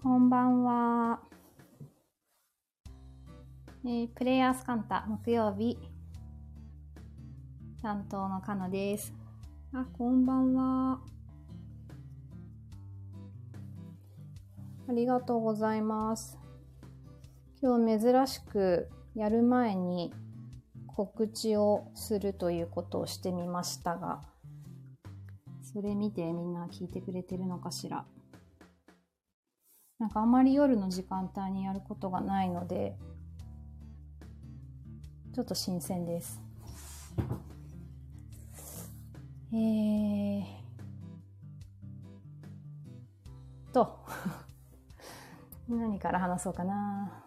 こんばんは。えープレイヤースカンタ木曜日担当のかのです。あ、こんばんは。ありがとうございます。今日珍しくやる前に告知をするということをしてみましたが、それ見てみんな聞いてくれてるのかしら？なんかあまり夜の時間帯にやることがないので、ちょっと新鮮です。えー、と、何から話そうかな。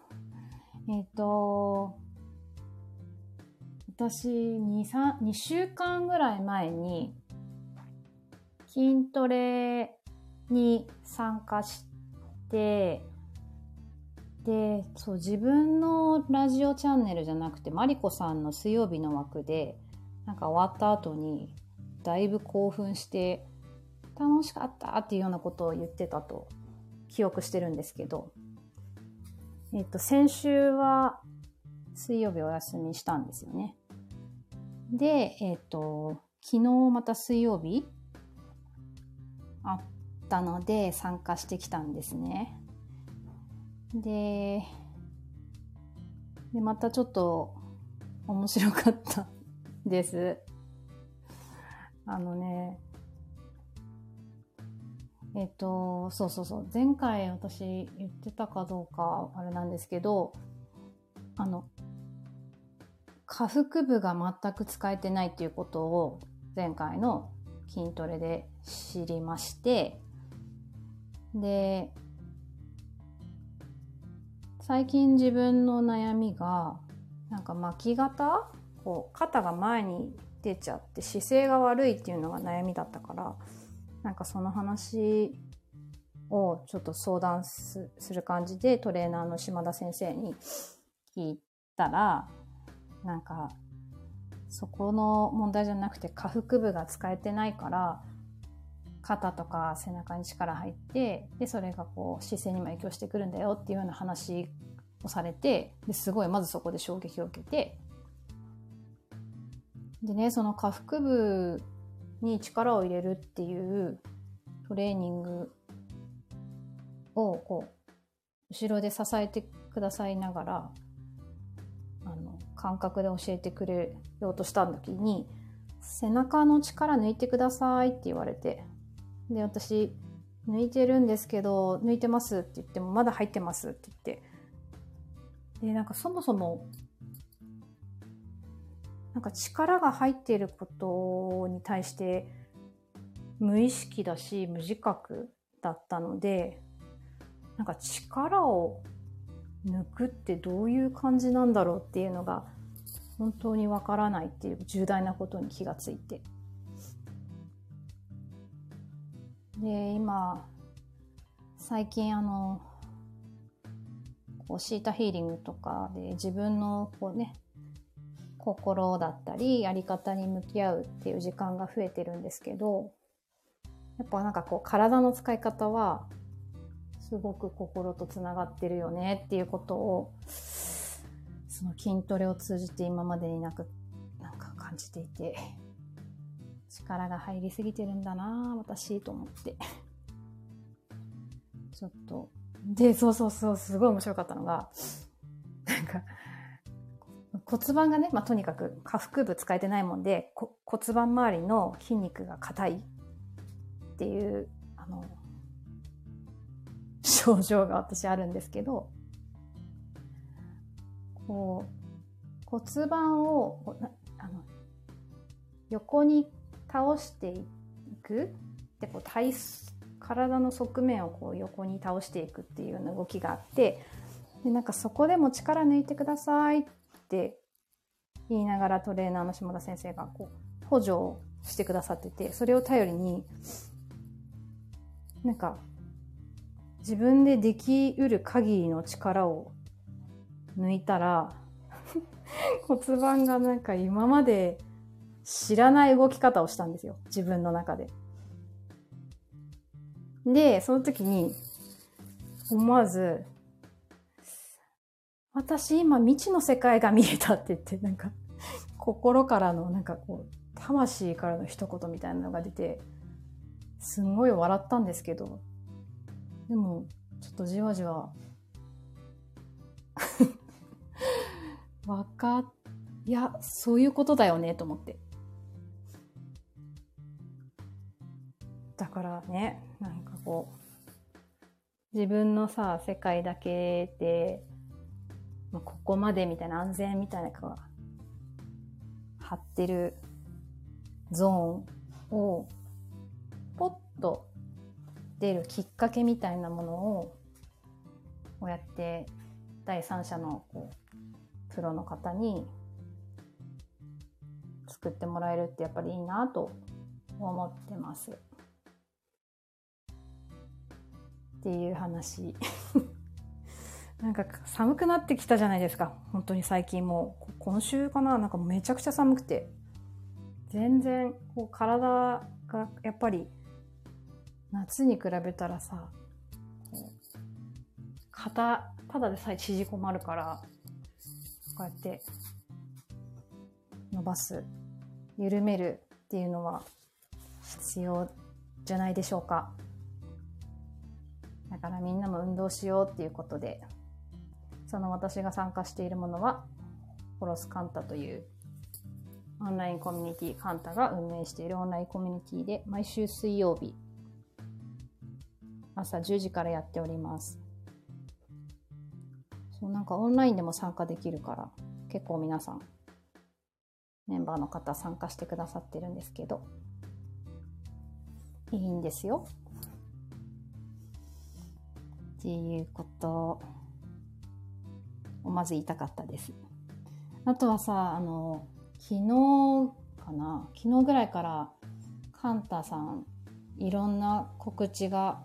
えっ、と、私2、3 2週間ぐらい前に筋トレに参加して、で、そう、自分のラジオチャンネルじゃなくて、マリコさんの水曜日の枠で、なんか終わった後に、だいぶ興奮して、楽しかったっていうようなことを言ってたと記憶してるんですけど、えっと、先週は水曜日お休みしたんですよね。で、えっと、昨日また水曜日あったので参加してきたんですね。で、で、またちょっと面白かったです。あのね、えっと、そうそうそう、前回私言ってたかどうかあれなんですけど、あの、下腹部が全く使えてないっていうことを前回の筋トレで知りまして、で、最近自分の悩みが、なんか巻き肩こう、肩が前に出ちゃって姿勢が悪いっていうのが悩みだったから、なんかその話をちょっと相談すする感じでトレーナーの島田先生に聞いたら、なんか、そこの問題じゃなくて下腹部が使えてないから、肩とか背中に力入って、で、それがこう姿勢にも影響してくるんだよっていうような話をされて、ですごいまずそこで衝撃を受けて、でね、その下腹部に力を入れるっていうトレーニングをこう、後ろで支えてくださいながら、あの、感覚で教えてくれようとした時に、背中の力抜いてくださいって言われて、で、私、抜いてるんですけど、抜いてますって言っても、まだ入ってますって言って。で、なんかそもそも、なんか力が入っていることに対して、無意識だし、無自覚だったので、なんか力を抜くってどういう感じなんだろうっていうのが、本当にわからないっていう重大なことに気がついて。で、今、最近あの、こうシータヒーリングとかで自分のこうね、心だったり、やり方に向き合うっていう時間が増えてるんですけど、やっぱなんかこう体の使い方は、すごく心とつながってるよねっていうことを、その筋トレを通じて今までになく、なんか感じていて、力が入りすぎてるんだな私と思って。ちょっと。で、そうそうそう、すごい面白かったのが、なんか、骨盤がね、まあ、とにかく下腹部使えてないもんで、骨盤周りの筋肉が硬いっていう、あの、症状が私あるんですけど、こう、骨盤を、あの、横に倒していくでこう体体の側面をこう横に倒していくっていうような動きがあってでなんかそこでも力抜いてくださいって言いながらトレーナーの下田先生がこう補助をしてくださっててそれを頼りになんか自分でできうる限りの力を抜いたら 骨盤がなんか今まで知らない動き方をしたんですよ。自分の中で。で、その時に、思わず、私今未知の世界が見えたって言って、なんか、心からの、なんかこう、魂からの一言みたいなのが出て、すんごい笑ったんですけど、でも、ちょっとじわじわ わかいや、そういうことだよね、と思って。だからね、なんかこう、自分のさ、世界だけで、まあ、ここまでみたいな安全みたいなのが張ってるゾーンをポッと出るきっかけみたいなものをこうやって第三者のこうプロの方に作ってもらえるってやっぱりいいなと思ってます。っていう話 なんか寒くなってきたじゃないですか。本当に最近もう。今週かななんかめちゃくちゃ寒くて。全然、こう体がやっぱり夏に比べたらさ、肩、ただでさえ縮こまるから、こうやって伸ばす、緩めるっていうのは必要じゃないでしょうか。だからみんなも運動しようっていうことで、その私が参加しているものは、ホロスカンタというオンラインコミュニティカンタが運営しているオンラインコミュニティで毎週水曜日朝10時からやっております。そうなんかオンラインでも参加できるから結構皆さんメンバーの方参加してくださってるんですけどいいんですよ。っていうこと。をまず言いたかったです。あとはさ、あの、昨日かな？昨日ぐらいからカンタさんいろんな告知が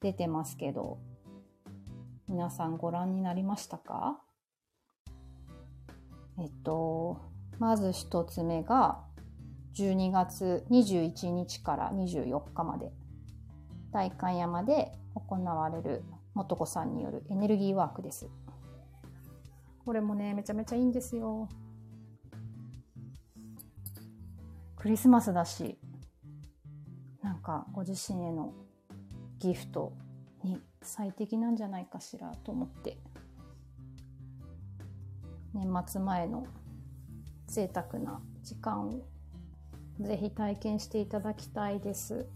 出てますけど、皆さんご覧になりましたか？えっと、まず一つ目が12月21日から24日まで。代官山で行われる素子さんによるエネルギーワークです。これもね、めちゃめちゃいいんですよ。クリスマスだし、なんかご自身へのギフトに最適なんじゃないかしらと思って、年末前の贅沢な時間をぜひ体験していただきたいです。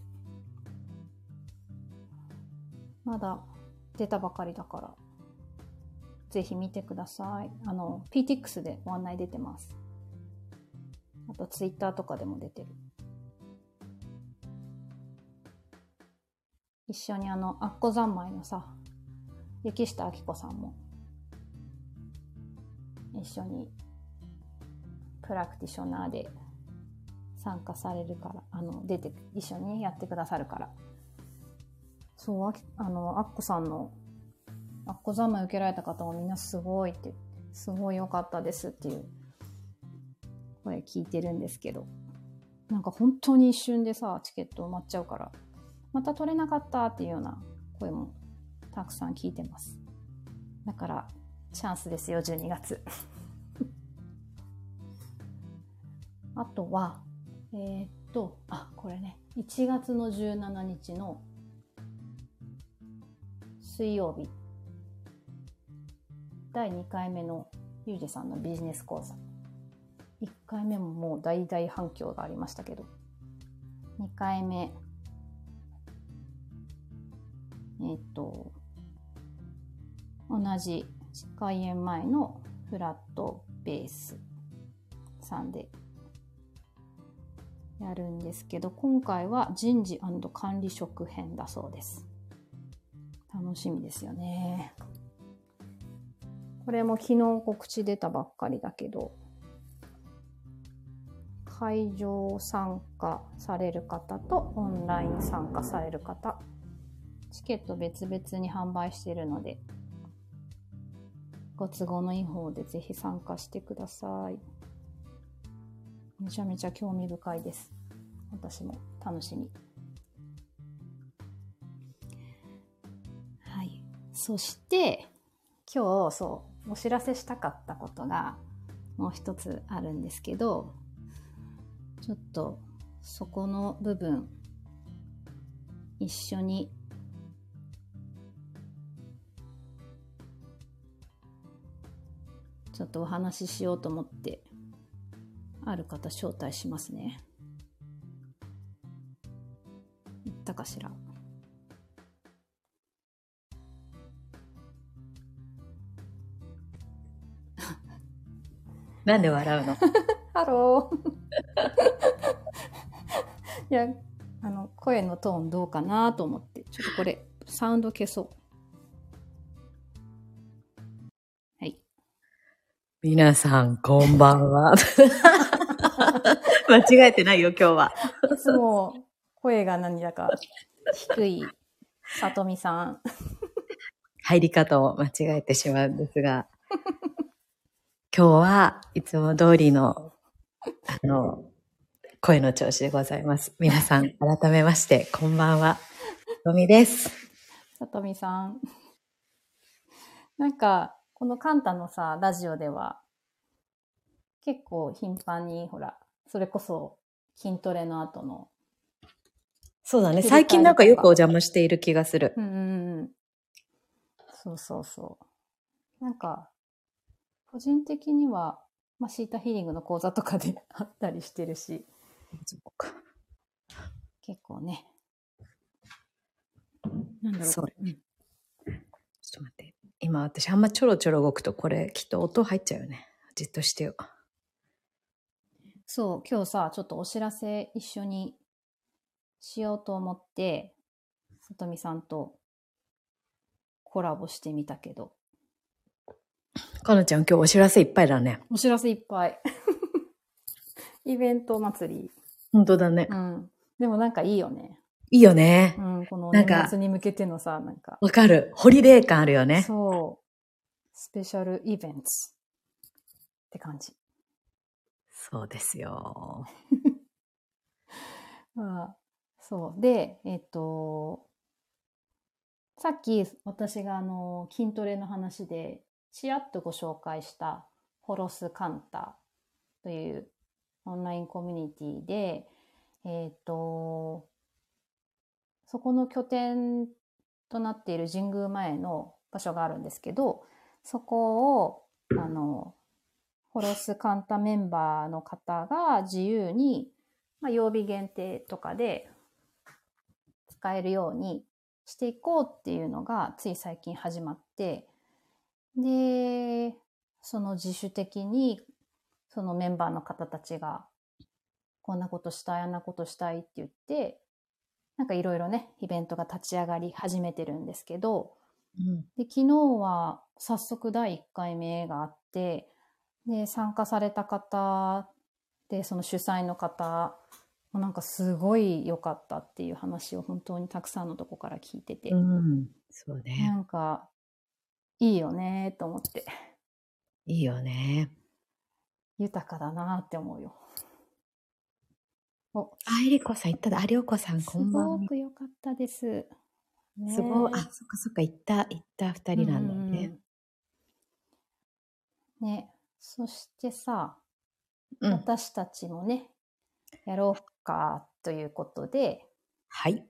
まだ出たばかりだからぜひ見てください。あの、PTX でご案内出てます。あと Twitter とかでも出てる。一緒にあの、アッコ三昧のさ、雪下明子さんも一緒にプラクティショナーで参加されるから、あの、出て、一緒にやってくださるから。そう、あの、アッコさんのあっこざま受けられた方もみんなすごいって、すごい良かったですっていう声聞いてるんですけど、なんか本当に一瞬でさ、チケット埋まっちゃうから、また取れなかったっていうような声もたくさん聞いてます。だから、チャンスですよ、12月。あとは、えー、っと、あ、これね、1月の17日の水曜日第2回目のゆうじさんのビジネス講座。1回目ももう大々反響がありましたけど、2回目、えっ、と、同じ開演前のフラットベースさんでやるんですけど、今回は人事管理職編だそうです。楽しみですよね。これも昨日告知出たばっかりだけど、会場参加される方とオンライン参加される方、チケット別々に販売しているので、ご都合のいい方でぜひ参加してください。めちゃめちゃ興味深いです。私も楽しみ。そして、今日、そう、お知らせしたかったことが、もう一つあるんですけど、ちょっと、そこの部分、一緒に、ちょっとお話ししようと思って、ある方招待しますね。言ったかしら？なんで笑うの？ハロー。いや、あの、声のトーンどうかなと思って、ちょっとこれ、サウンド消そう。はい。皆さん、こんばんは。間違えてないよ、今日は。いつも声が何だか低いさとみさん。入り方を間違えてしまうんですが、今日はいつも通りの、あの、声の調子でございます。皆さん、改めまして、こんばんは。とみです。さとみさん。なんか、このカンタのさ、ラジオでは、結構頻繁に、ほら、それこそ筋トレの後の、そうだね。最近なんかよくお邪魔している気がする。うんうんうん。そうそうそう。なんか、個人的には、まあ、シータヒーリングの講座とかで あったりしてるし、結構ね。なんだろう、そうちょっと待って。今私あんまちょろちょろ動くとこれきっと音入っちゃうよね。じっとしてよ。そう、今日さ、ちょっとお知らせ一緒にしようと思って、さとみさんとコラボしてみたけど、かなちゃん今日お知らせいっぱいだね。お知らせいっぱい。イベント祭り。本当だね。うん。でもなんかいいよね。いいよねう。ん、この年末に向けてのさ、なんか。わかる。ホリデー感あるよね。そう。スペシャルイベントって感じ。そうですよ。まあ、そう。で、えっと、さっき私があの筋トレの話でちらっとご紹介したホロスカンタというオンラインコミュニティで、えっと、そこの拠点となっている神宮前の場所があるんですけど、そこを、あの、ホロスカンタメンバーの方が自由に、まあ、曜日限定とかで使えるようにしていこうっていうのがつい最近始まって、で、その自主的にそのメンバーの方たちがこんなことしたい、あんなことしたいって言って、なんかいろいろね、イベントが立ち上がり始めてるんですけど、うん。で昨日は早速第1回目があってで参加された方でその主催の方もなんかすごい良かったっていう話を本当にたくさんのとこから聞いてて、うん。そうなね。んかいいよねと思っていいよね。豊かだなって思うよ。おあ、えりこさん行っただ。ありょうこさん、すこんばんはご。く良かったです。ねすごい。あ、そっかそっか、行った、行った二人なんだよね。ね、そしてさ、うん。私たちもね、やろうかということで、はい。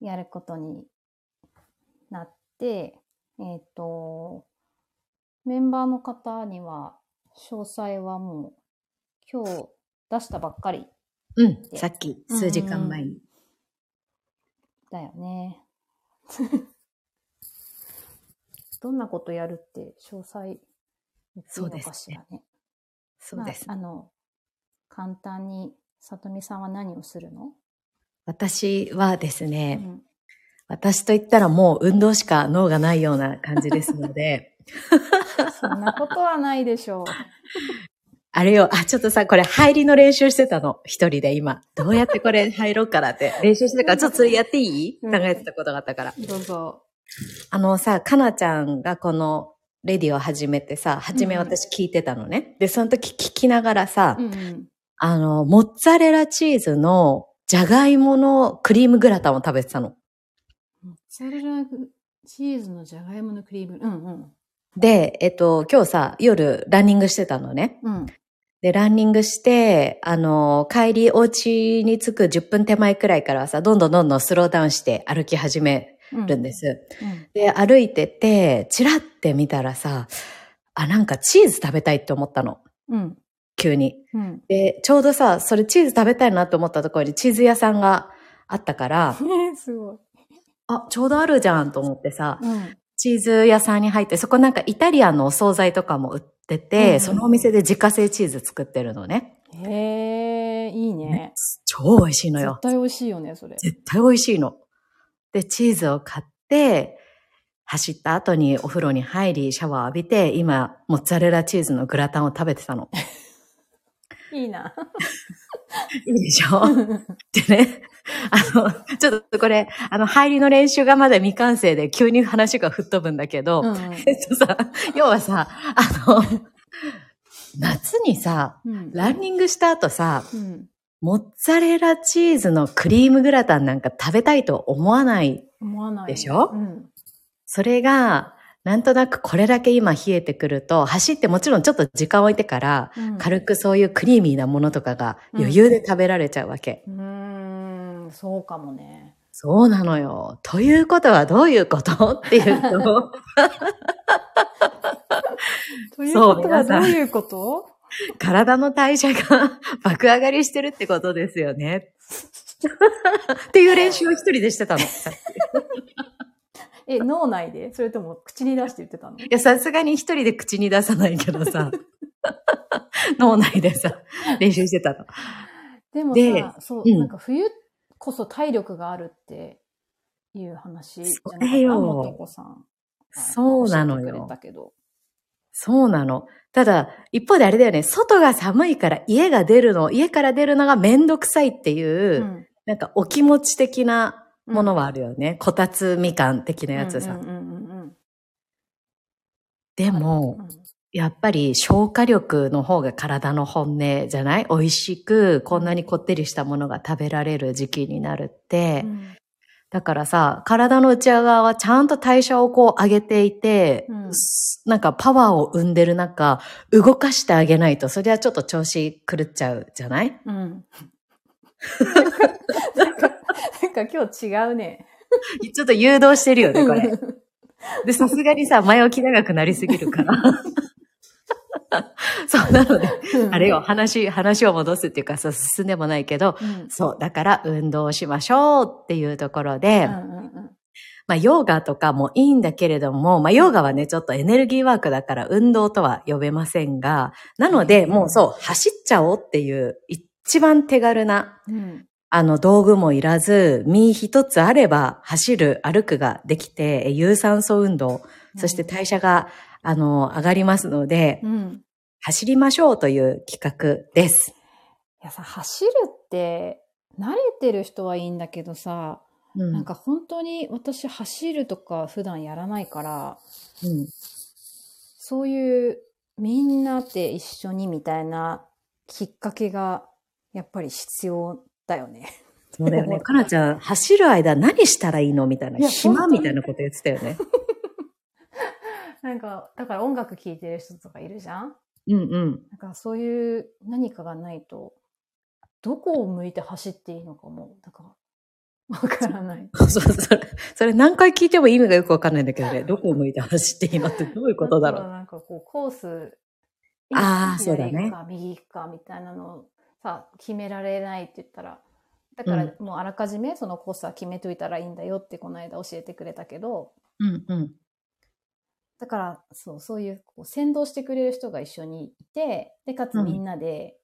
やることになって、えっ、と、メンバーの方には、詳細はもう、今日出したばっかりうん。さっき、数時間前に。だよね。どんなことやるって詳細言っていいのかしらね。そうです。まあ、あの、簡単に、さとみさんは何をするの、私はですうね、ん、私と言ったらもう運動しか脳がないような感じですので、そんなことはないでしょう。あれよ、あ、ちょっとさ、これ入りの練習してたの。一人で今。どうやってこれ入ろうかなって 練習してたから、ちょっとそれやっていい？うん考えてたことがあったから。どうぞ。あのさ、かなちゃんがこのレディを始めてさ、初め私聞いてたのね。で、その時聞きながらさ、うんうん。あの、モッツァレラチーズのじゃがいものクリームグラタンを食べてたの。モッツァレラチーズのじゃがいものクリーム。うんうん。で、えっと、今日さ、夜ランニングしてたのね。うん。で、ランニングして、あの、帰りお家に着く10分手前くらいからはさ、どんどんどんどんスローダウンして歩き始めうん。るんです。うん。で、歩いてて、チラって見たらさ、あ、なんかチーズ食べたいって思ったの。うん。急に。うん。で、ちょうどさ、それチーズ食べたいなと思ったところにチーズ屋さんがあったから、ね すごい。あ、ちょうどあるじゃんと思ってさ、うん。チーズ屋さんに入って、そこなんかイタリアンのお惣菜とかも売ってて、うんうんそのお店で自家製チーズ作ってるのね。へえ、いいね。超美味しいのよ絶。対美味しいよね、それ。絶対美味しいの。で、チーズを買って、走った後にお風呂に入り、シャワー浴びて、今、モッツァレラチーズのグラタンを食べてたの。いいな。いいでしょ？でね、あの、ちょっとこれ、あの、入りの練習がまだ未完成で急に話が吹っ飛ぶんだけど、うんえっとさ、要はさ、あの、夏にさ、うん。ランニングした後さ、うん。モッツァレラチーズのクリームグラタンなんか食べたいと思わない。でしょ？うん。それが、なんとなくこれだけ今冷えてくると、走ってもちろんちょっと時間置いてから、うん軽くそういうクリーミーなものとかが余裕で食べられちゃうわけ。うーん、そうかもね。そうなのよ。ということはどういうこと？っていうと、ということはどういうこと？体の代謝が 爆上がりしてるってことですよね。っていう練習を一人でしてたの。え、脳内で？それとも口に出して言ってたの？いや、さすがに一人で口に出さないけどさ、脳内でさ、練習してたの。でもでさ、そう、うん。なんか冬こそ体力があるっていう話じゃなかったそれよ。元子さん。そうなのよ。そうなの。ただ、一方であれだよね、外が寒いから家が出るの、家から出るのがめんどくさいっていう、うん。なんかお気持ち的なものはあるよね。こたつみかん的なやつさ。うんうんうんうんでも、うんやっぱり消化力の方が体の本音じゃない？美味しく、こんなにこってりしたものが食べられる時期になるって。うんだからさ、体の内側はちゃんと代謝をこう上げていて、うんすなんかパワーを生んでる中、動かしてあげないと、それはちょっと調子狂っちゃうじゃない？うん。なんか、なんか今日違うね。ちょっと誘導してるよね、これ。で、さすがにさ、前置き長くなりすぎるから。そう、なので、あれよ、話、話を戻すっていうかさ、進んでもないけど、うん。そう、だから運動しましょうっていうところで、うんうんうんまあ、ヨガとかもいいんだけれども、まあ、ヨガはね、ちょっとエネルギーワークだから運動とは呼べませんが、なので、もうそう、走っちゃおうっていう、一番手軽な、うん。あの、道具もいらず、身一つあれば、走る、歩くができて、え有酸素運動、そして代謝が、あの、上がりますので、うん。走りましょうという企画です。いやさ、走るって、慣れてる人はいいんだけどさ、うん。なんか本当に私走るとか普段やらないから、うん。そういうみんなで一緒にみたいなきっかけがやっぱり必要だよね。そうだよね。かなちゃん、走る間何したらいいのみたいな。いや暇みたいなこと言ってたよね。なんか、だから音楽聴いてる人とかいるじゃん？うんうん。なんかそういう何かがないと、どこを向いて走っていいのかも、だから、わからない。そうそう、それ、それ何回聞いても意味がよくわかんないんだけどね。どこを向いて走っていいのってどういうことだろう。なんかこう、コース、あーそうだね右かみたいなのをさ、決められないって言ったら、だからもうあらかじめそのコースは決めといたらいいんだよってこの間教えてくれたけど、うんうん。だから、そう、そういう、こう、先導してくれる人が一緒にいて、で、かつうんみんなで、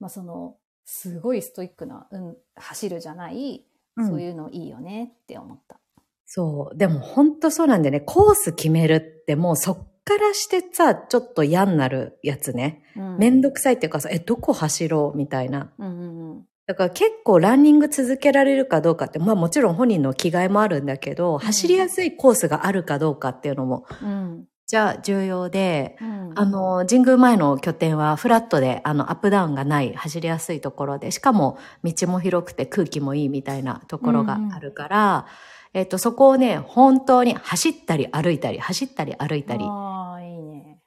まあ、その、すごいストイックな、うん、走るじゃない、うんそういうのいいよねって思った。そう。でも本当そうなんだよね。コース決めるってもうそっからしてさ、ちょっと嫌になるやつね。うんめんどくさいっていうかさ、え、どこ走ろうみたいな。うんうんうん。だから結構ランニング続けられるかどうかって、まあもちろん本人の気概もあるんだけど、走りやすいコースがあるかどうかっていうのも、うん。じゃあ重要で、うん。あの、神宮前の拠点はフラットで、あの、アップダウンがない、走りやすいところで、しかも道も広くて空気もいいみたいなところがあるから、えっと、そこをね、本当に走ったり歩いたり、走ったり歩いたり。ああ、いいね。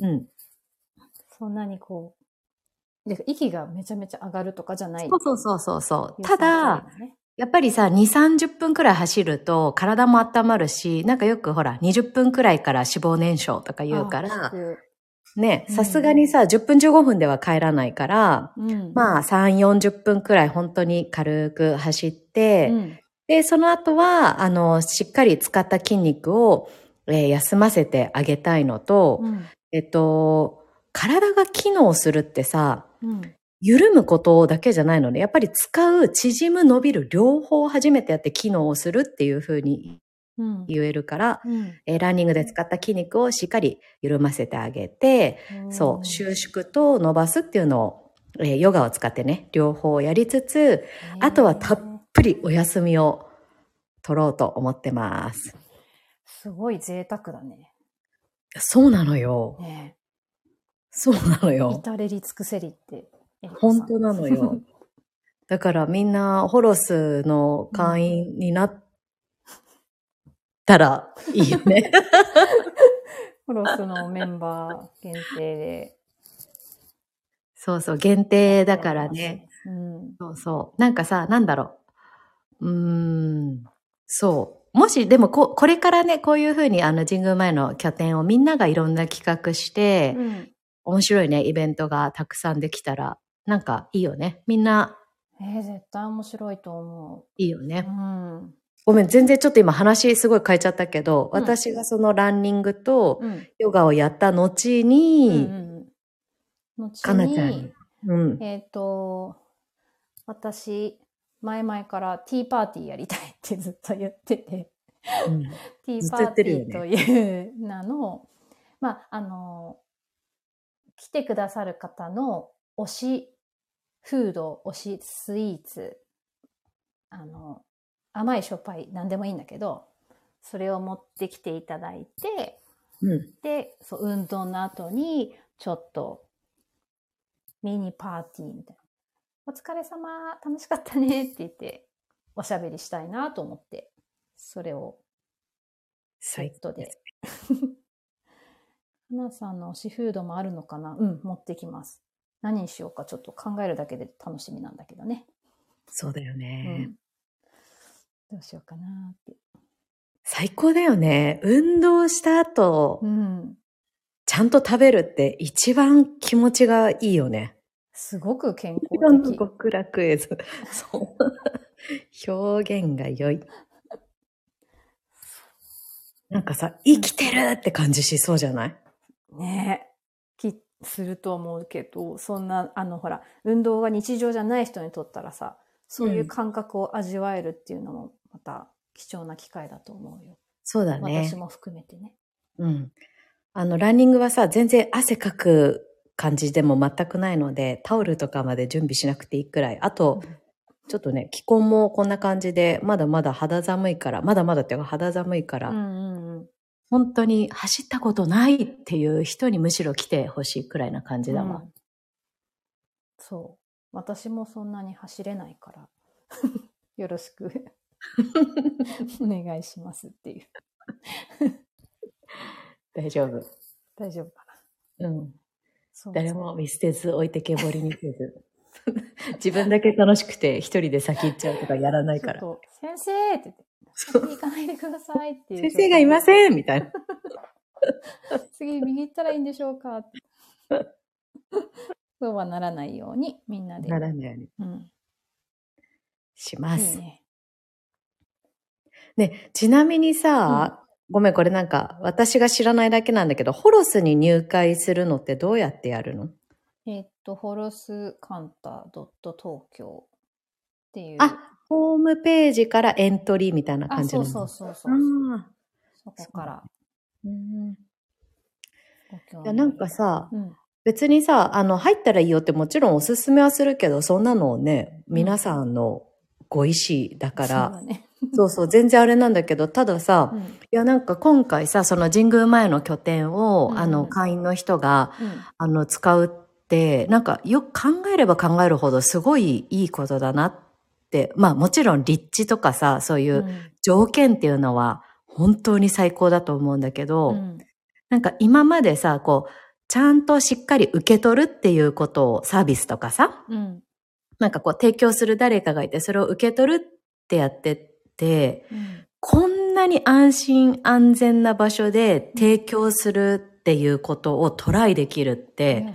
うん。そんなにこう、で息がめちゃめちゃ上がるとかじゃない。そうそうそうそうそう。有ただ、やっぱりさ、2、30分くらい走ると体も温まるし、なんかよくほら、20分くらいから脂肪燃焼とか言うかあらね、うんさすがにさ、10分15分では帰らないから、うん。まあ3、40分くらい本当に軽く走って、うんで、その後は、あの、しっかり使った筋肉を、えー休ませてあげたいのと、うん。えっと、体が機能するってさ、うん。緩むことだけじゃないので、やっぱり使う、縮む、伸びる、両方初めてやって機能をするっていうふうにうん。言えるから、うんえーランニングで使った筋肉をしっかり緩ませてあげて、そう、収縮と伸ばすっていうのを、えーヨガを使ってね、両方やりつつ、あとはたっぷりお休みを取ろうと思ってます。すごい贅沢だね。そうなのよ。ねそうなのえよ。至れり尽くせりって。本当なのよ。だからみんなホロスの会員になったらいいよね。フロスのメンバー限定で。そうそう、限定だからね。。うん。そうそう。なんかさ、なんだろう。うーん。そう。もし、でもこ、これからね、こういうふうに、あの、神宮前の拠点をみんながいろんな企画して、うん。面白いね、イベントがたくさんできたら、なんかいいよね。みんな、えー、絶対面白いと思う。いいよね。うん。ごめん、全然ちょっと今話すごい変えちゃったけど、うん私がそのランニングとうん。ヨガをやった後うんに、うん。後かなちゃんにに、うん。えっ、と、私、前々からティーパーティーやりたいってずっと言ってて、うんティーパーティーという名の、まあ、あの、来てくださる方の推しフード、推しスイーツ、あの、甘いしょっぱい、何でもいいんだけど、それを持ってきていただいて、うん。で、そう、運動の後に、ちょっと、ミニパーティーみたいな。お疲れ様、楽しかったねって言って、おしゃべりしたいなと思って、それをセットで。花さんの推しフードもあるのかな？うん、持ってきます。何にしようかちょっと考えるだけで楽しみなんだけどね。そうだようね。ん。どうしようかなって。最高だよね。運動した後、うん。ちゃんと食べるって一番気持ちがいいよね。すごく健康的。極楽絵図。そう。表現が良い。なんかさ、生きてるって感じしそうじゃない？ねえ。きすると思うけど、そんな、あの、ほら、運動が日常じゃない人にとったらさ、そういう感覚を味わえるっていうのも、また貴重な機会だと思うよ。そうだね私。も含めてね。うん。あの、ランニングはさ、全然汗かく感じでも全くないので、タオルとかまで準備しなくていいくらい。あと、ちょっとね、気候もこんな感じで、まだまだ肌寒いから、まだまだっていうか肌寒いから。本当に走ったことないっていう人にむしろ来てほしいくらいな感じだわ。うんそう。私もそんなに走れないから、よろしく お願いしますっていう。大丈夫。大丈夫かな。うん。誰も見捨てず置いてけぼりにせず。自分だけ楽しくて一人で先行っちゃうとかやらないから。先生って言って、先行かないでくださいっていう。先生がいませんみたいな。次右行ったらいいんでしょうかそうはならないようにみんなで。ならないようにうん。します。いいね。ね、ちなみにさ、ごめん、これなんか、私が知らないだけなんだけど、ホロスに入会するのってどうやってやるの？えーっと、ホロスカンタ.東京っていう。あ、ホームページからエントリーみたいなあ感じなのそうそうそうそう。あそこからーうんなんかさ、うん。別にさ、あの、入ったらいいよってもちろんおすすめはするけど、そんなのをね、うん皆さんのご意思だかそうら、だね。そうそう、全然あれなんだけど、たださ、うん。いやなんか今回さ、その神宮前の拠点を、うん。あの、会員の人が、うん。あの、使うって、なんかよく考えれば考えるほどすごいいいことだなっって、まあもちろん立地とかさ、そういううん。条件っていうのは本当に最高だと思うんだけど、うん。なんか今までさ、こう、ちゃんとしっかり受け取るっていうことをサービスとかさ、うん。なんかこう提供する誰かがいて、それを受け取るってやってって、うんこんなに安心安全な場所で提供するっていうことをトライできるっいて。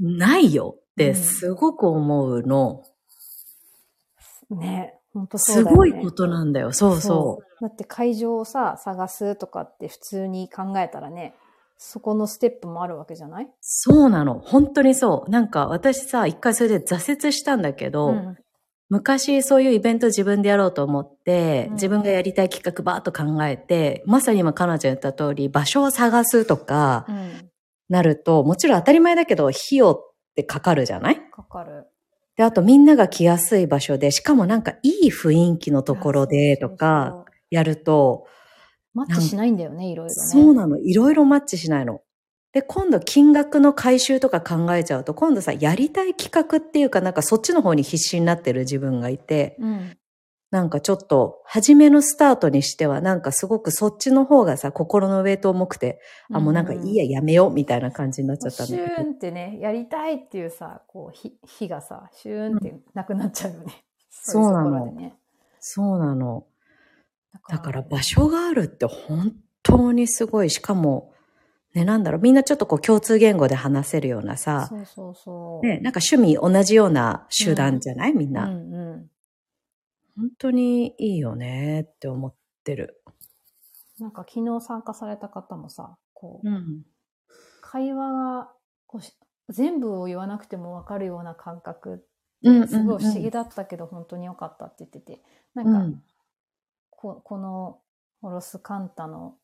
ないよってうんすごく思うの。ね、本当そうす。ごいことなんだよ。そうそう。だって会場をさ、探すとかって普通に考えたらね、そこのステップもあるわけじゃない？そうなの。本当にそう。なんか私さ、一回それで挫折したんだけど、ん。昔そういうイベント自分でやろうと思って、うん自分がやりたい企画ばーっと考えて、まさに今、かなちゃん言った通り、場所を探すとかうん。なると、もちろん当たり前だけど、費用ってかかるじゃない？かかる。で、あとみんなが来やすい場所で、しかもなんかいい雰囲気のところでとか。やると、マッチしないんだよね、いろいろね。そうなの。いろいろマッチしないの。で、今度金額の回収とか考えちゃうと、今度さ、やりたい企画っていうか、なんかそっちの方に必死になってる自分がいて、うん。なんかちょっと、初めのスタートにしては、なんかすごくそっちの方がさ、心のウェイト重くて、あ、もうなんかいいや、やめよう、みたいな感じになっちゃったんシュだけど。ーンってね、やりたいっていうさ、こう、火火がさ、シューンってなくなっちゃうよね。そうなの。そうなの。だだから場所があるって本当にすごい。しかも、ね、なんだろう、みんなちょっとこう共通言語で話せるようなさ、そうそうそう。ね、なんか趣味同じような集団じゃない、みんな。うんうん。本当にいいよねって思ってる。なんか昨日参加された方もさ、こう、ん。会話がこうし全部を言わなくても分かるような感覚うんすごい不思議だ。だったけど本当に良かったって言ってて、なか、うんん。ここのホロスカンタの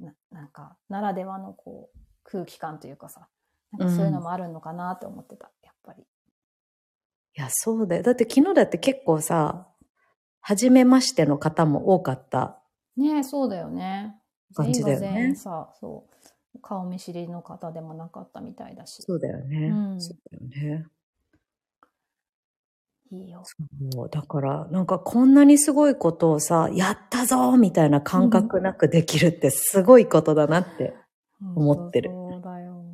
ななんかならではのこう空気感というかさなんかそういうのもあるのかなって思ってた、やっぱり。いや、そうだよ。だって昨日だって結構さ、初めましての方も多かった。ねえそうだよね。感じだよね全員さそう顔見知りの方でもなかったみたいだしそうだよね。うんそうだよね。いいよ。そう。だから、なんかこんなにすごいことをさ、やったぞみたいな感覚なくできるってすごいことだなって。思ってる本当そうだよ。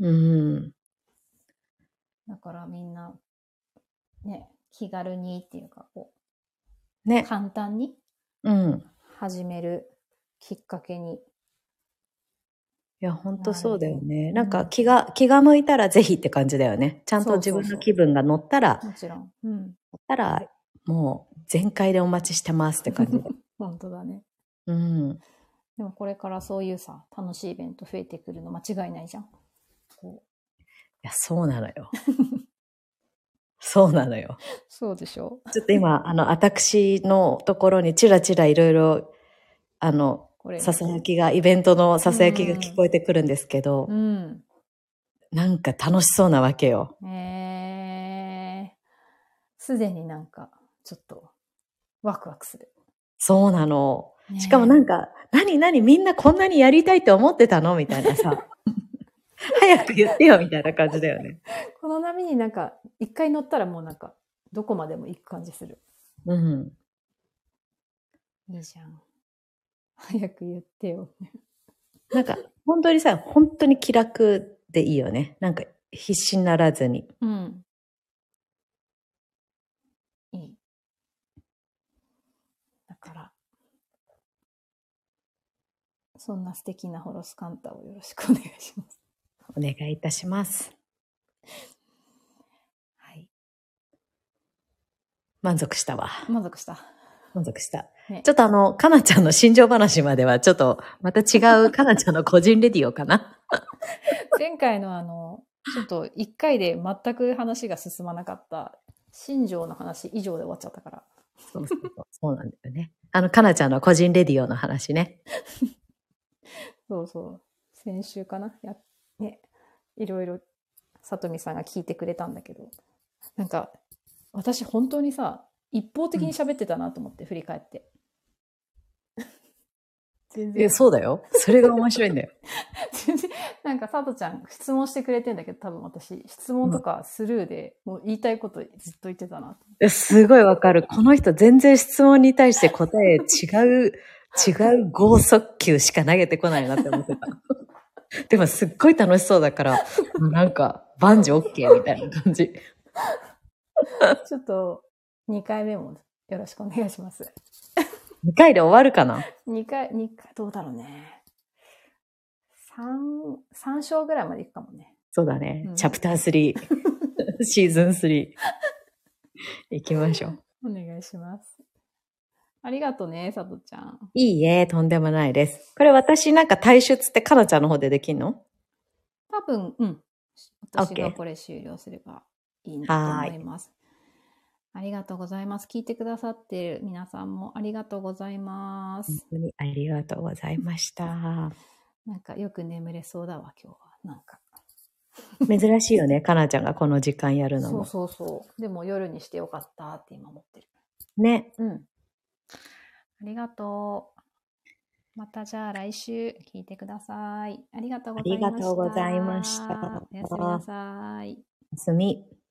うん。だからみんな、ね、気軽にっていうか、こねう、。簡単にうん。始めるきっかけに。いや、ほんとそうだよね。うんなんか気が、気が向いたらぜひって感じだよね。ちゃんと自分の気分が乗ったら、もちろん。うん。乗ったら、もう全開でお待ちしてますって感じだ。本当だね。うん。でもこれからそういうさ、楽しいイベント増えてくるの間違いないじゃん。こういや、そうなのよ。そうなのよ。そうでしょ ちょっと今、あの、私のところにちらちらいろいろ、あの、これ。ささやきが、イベントのささやきが聞こえてくるんですけど、うん。なんか楽しそうなわけよ。えー、すでになんか、ちょっと、ワクワクする。そうなの。ねえしかもなんか、何何みんなこんなにやりたいって思ってたの？みたいなさ。早く言ってよみたいな感じだよね。この波になんか、一回乗ったらもうなんか、どこまでも行く感じする。うん。いいじゃん。早く言ってよ。なんか、本当にさ、本当に気楽でいいよね。なんか、必死にならずに。うん。いい。だから、そんな素敵なホロスカンタをよろしくお願いします。お願いいたします。はい。満足したわ。満足した。満足した。ねちょっとあの、かなちゃんの心情話までは、ちょっと、また違うかなちゃんの個人レディオかな。前回のあの、ちょっと一回で全く話が進まなかった、新庄の話以上で終わっちゃったから。そうそうそう。そうなんだよね。あの、かなちゃんの個人レディオの話ね。そうそう。先週かなや、ね。いろいろ、さとみさんが聞いてくれたんだけど、なんか、私本当にさ、一方的に喋ってたなと思って、振り返って。全え、そうだよ。それが面白いんだよ。全然、なんか、佐藤ちゃん質問してくれてんだけど、多分私、質問とかスルーで、もう言いたいことずっと言ってたな。すごいわかる。この人全然質問に対して答え違う、違う剛速球しか投げてこないなって思ってた。でもすっごい楽しそうだから、なんか、万事 OK みたいな感じ。ちょっと、2回目もよろしくお願いします。2回で終わるかな？2回、2回、どうだろうね。3、三章ぐらいまでいくかもね。そうだね。うんチャプター3。シーズン3。行きましょう。お願いします。ありがとうね、佐藤ちゃん。いいえ、とんでもないです。これ私なんか退出ってかなちゃんの方でできんの？多分、うん。私がこれ終了すればいいんだと思います。ありがとうございます。聞いてくださっている皆さんもありがとうございます。本当にありがとうございました。なんかよく眠れそうだわ、今日は。なんか。珍しいよね、かなちゃんがこの時間やるのも。そうそうそう。でも夜にしてよかったって今思ってる。ね。うん。ありがとう。またじゃあ来週聞いてください。ありがとうございました。ありがとうございましたおやすみなさい。おやすみ。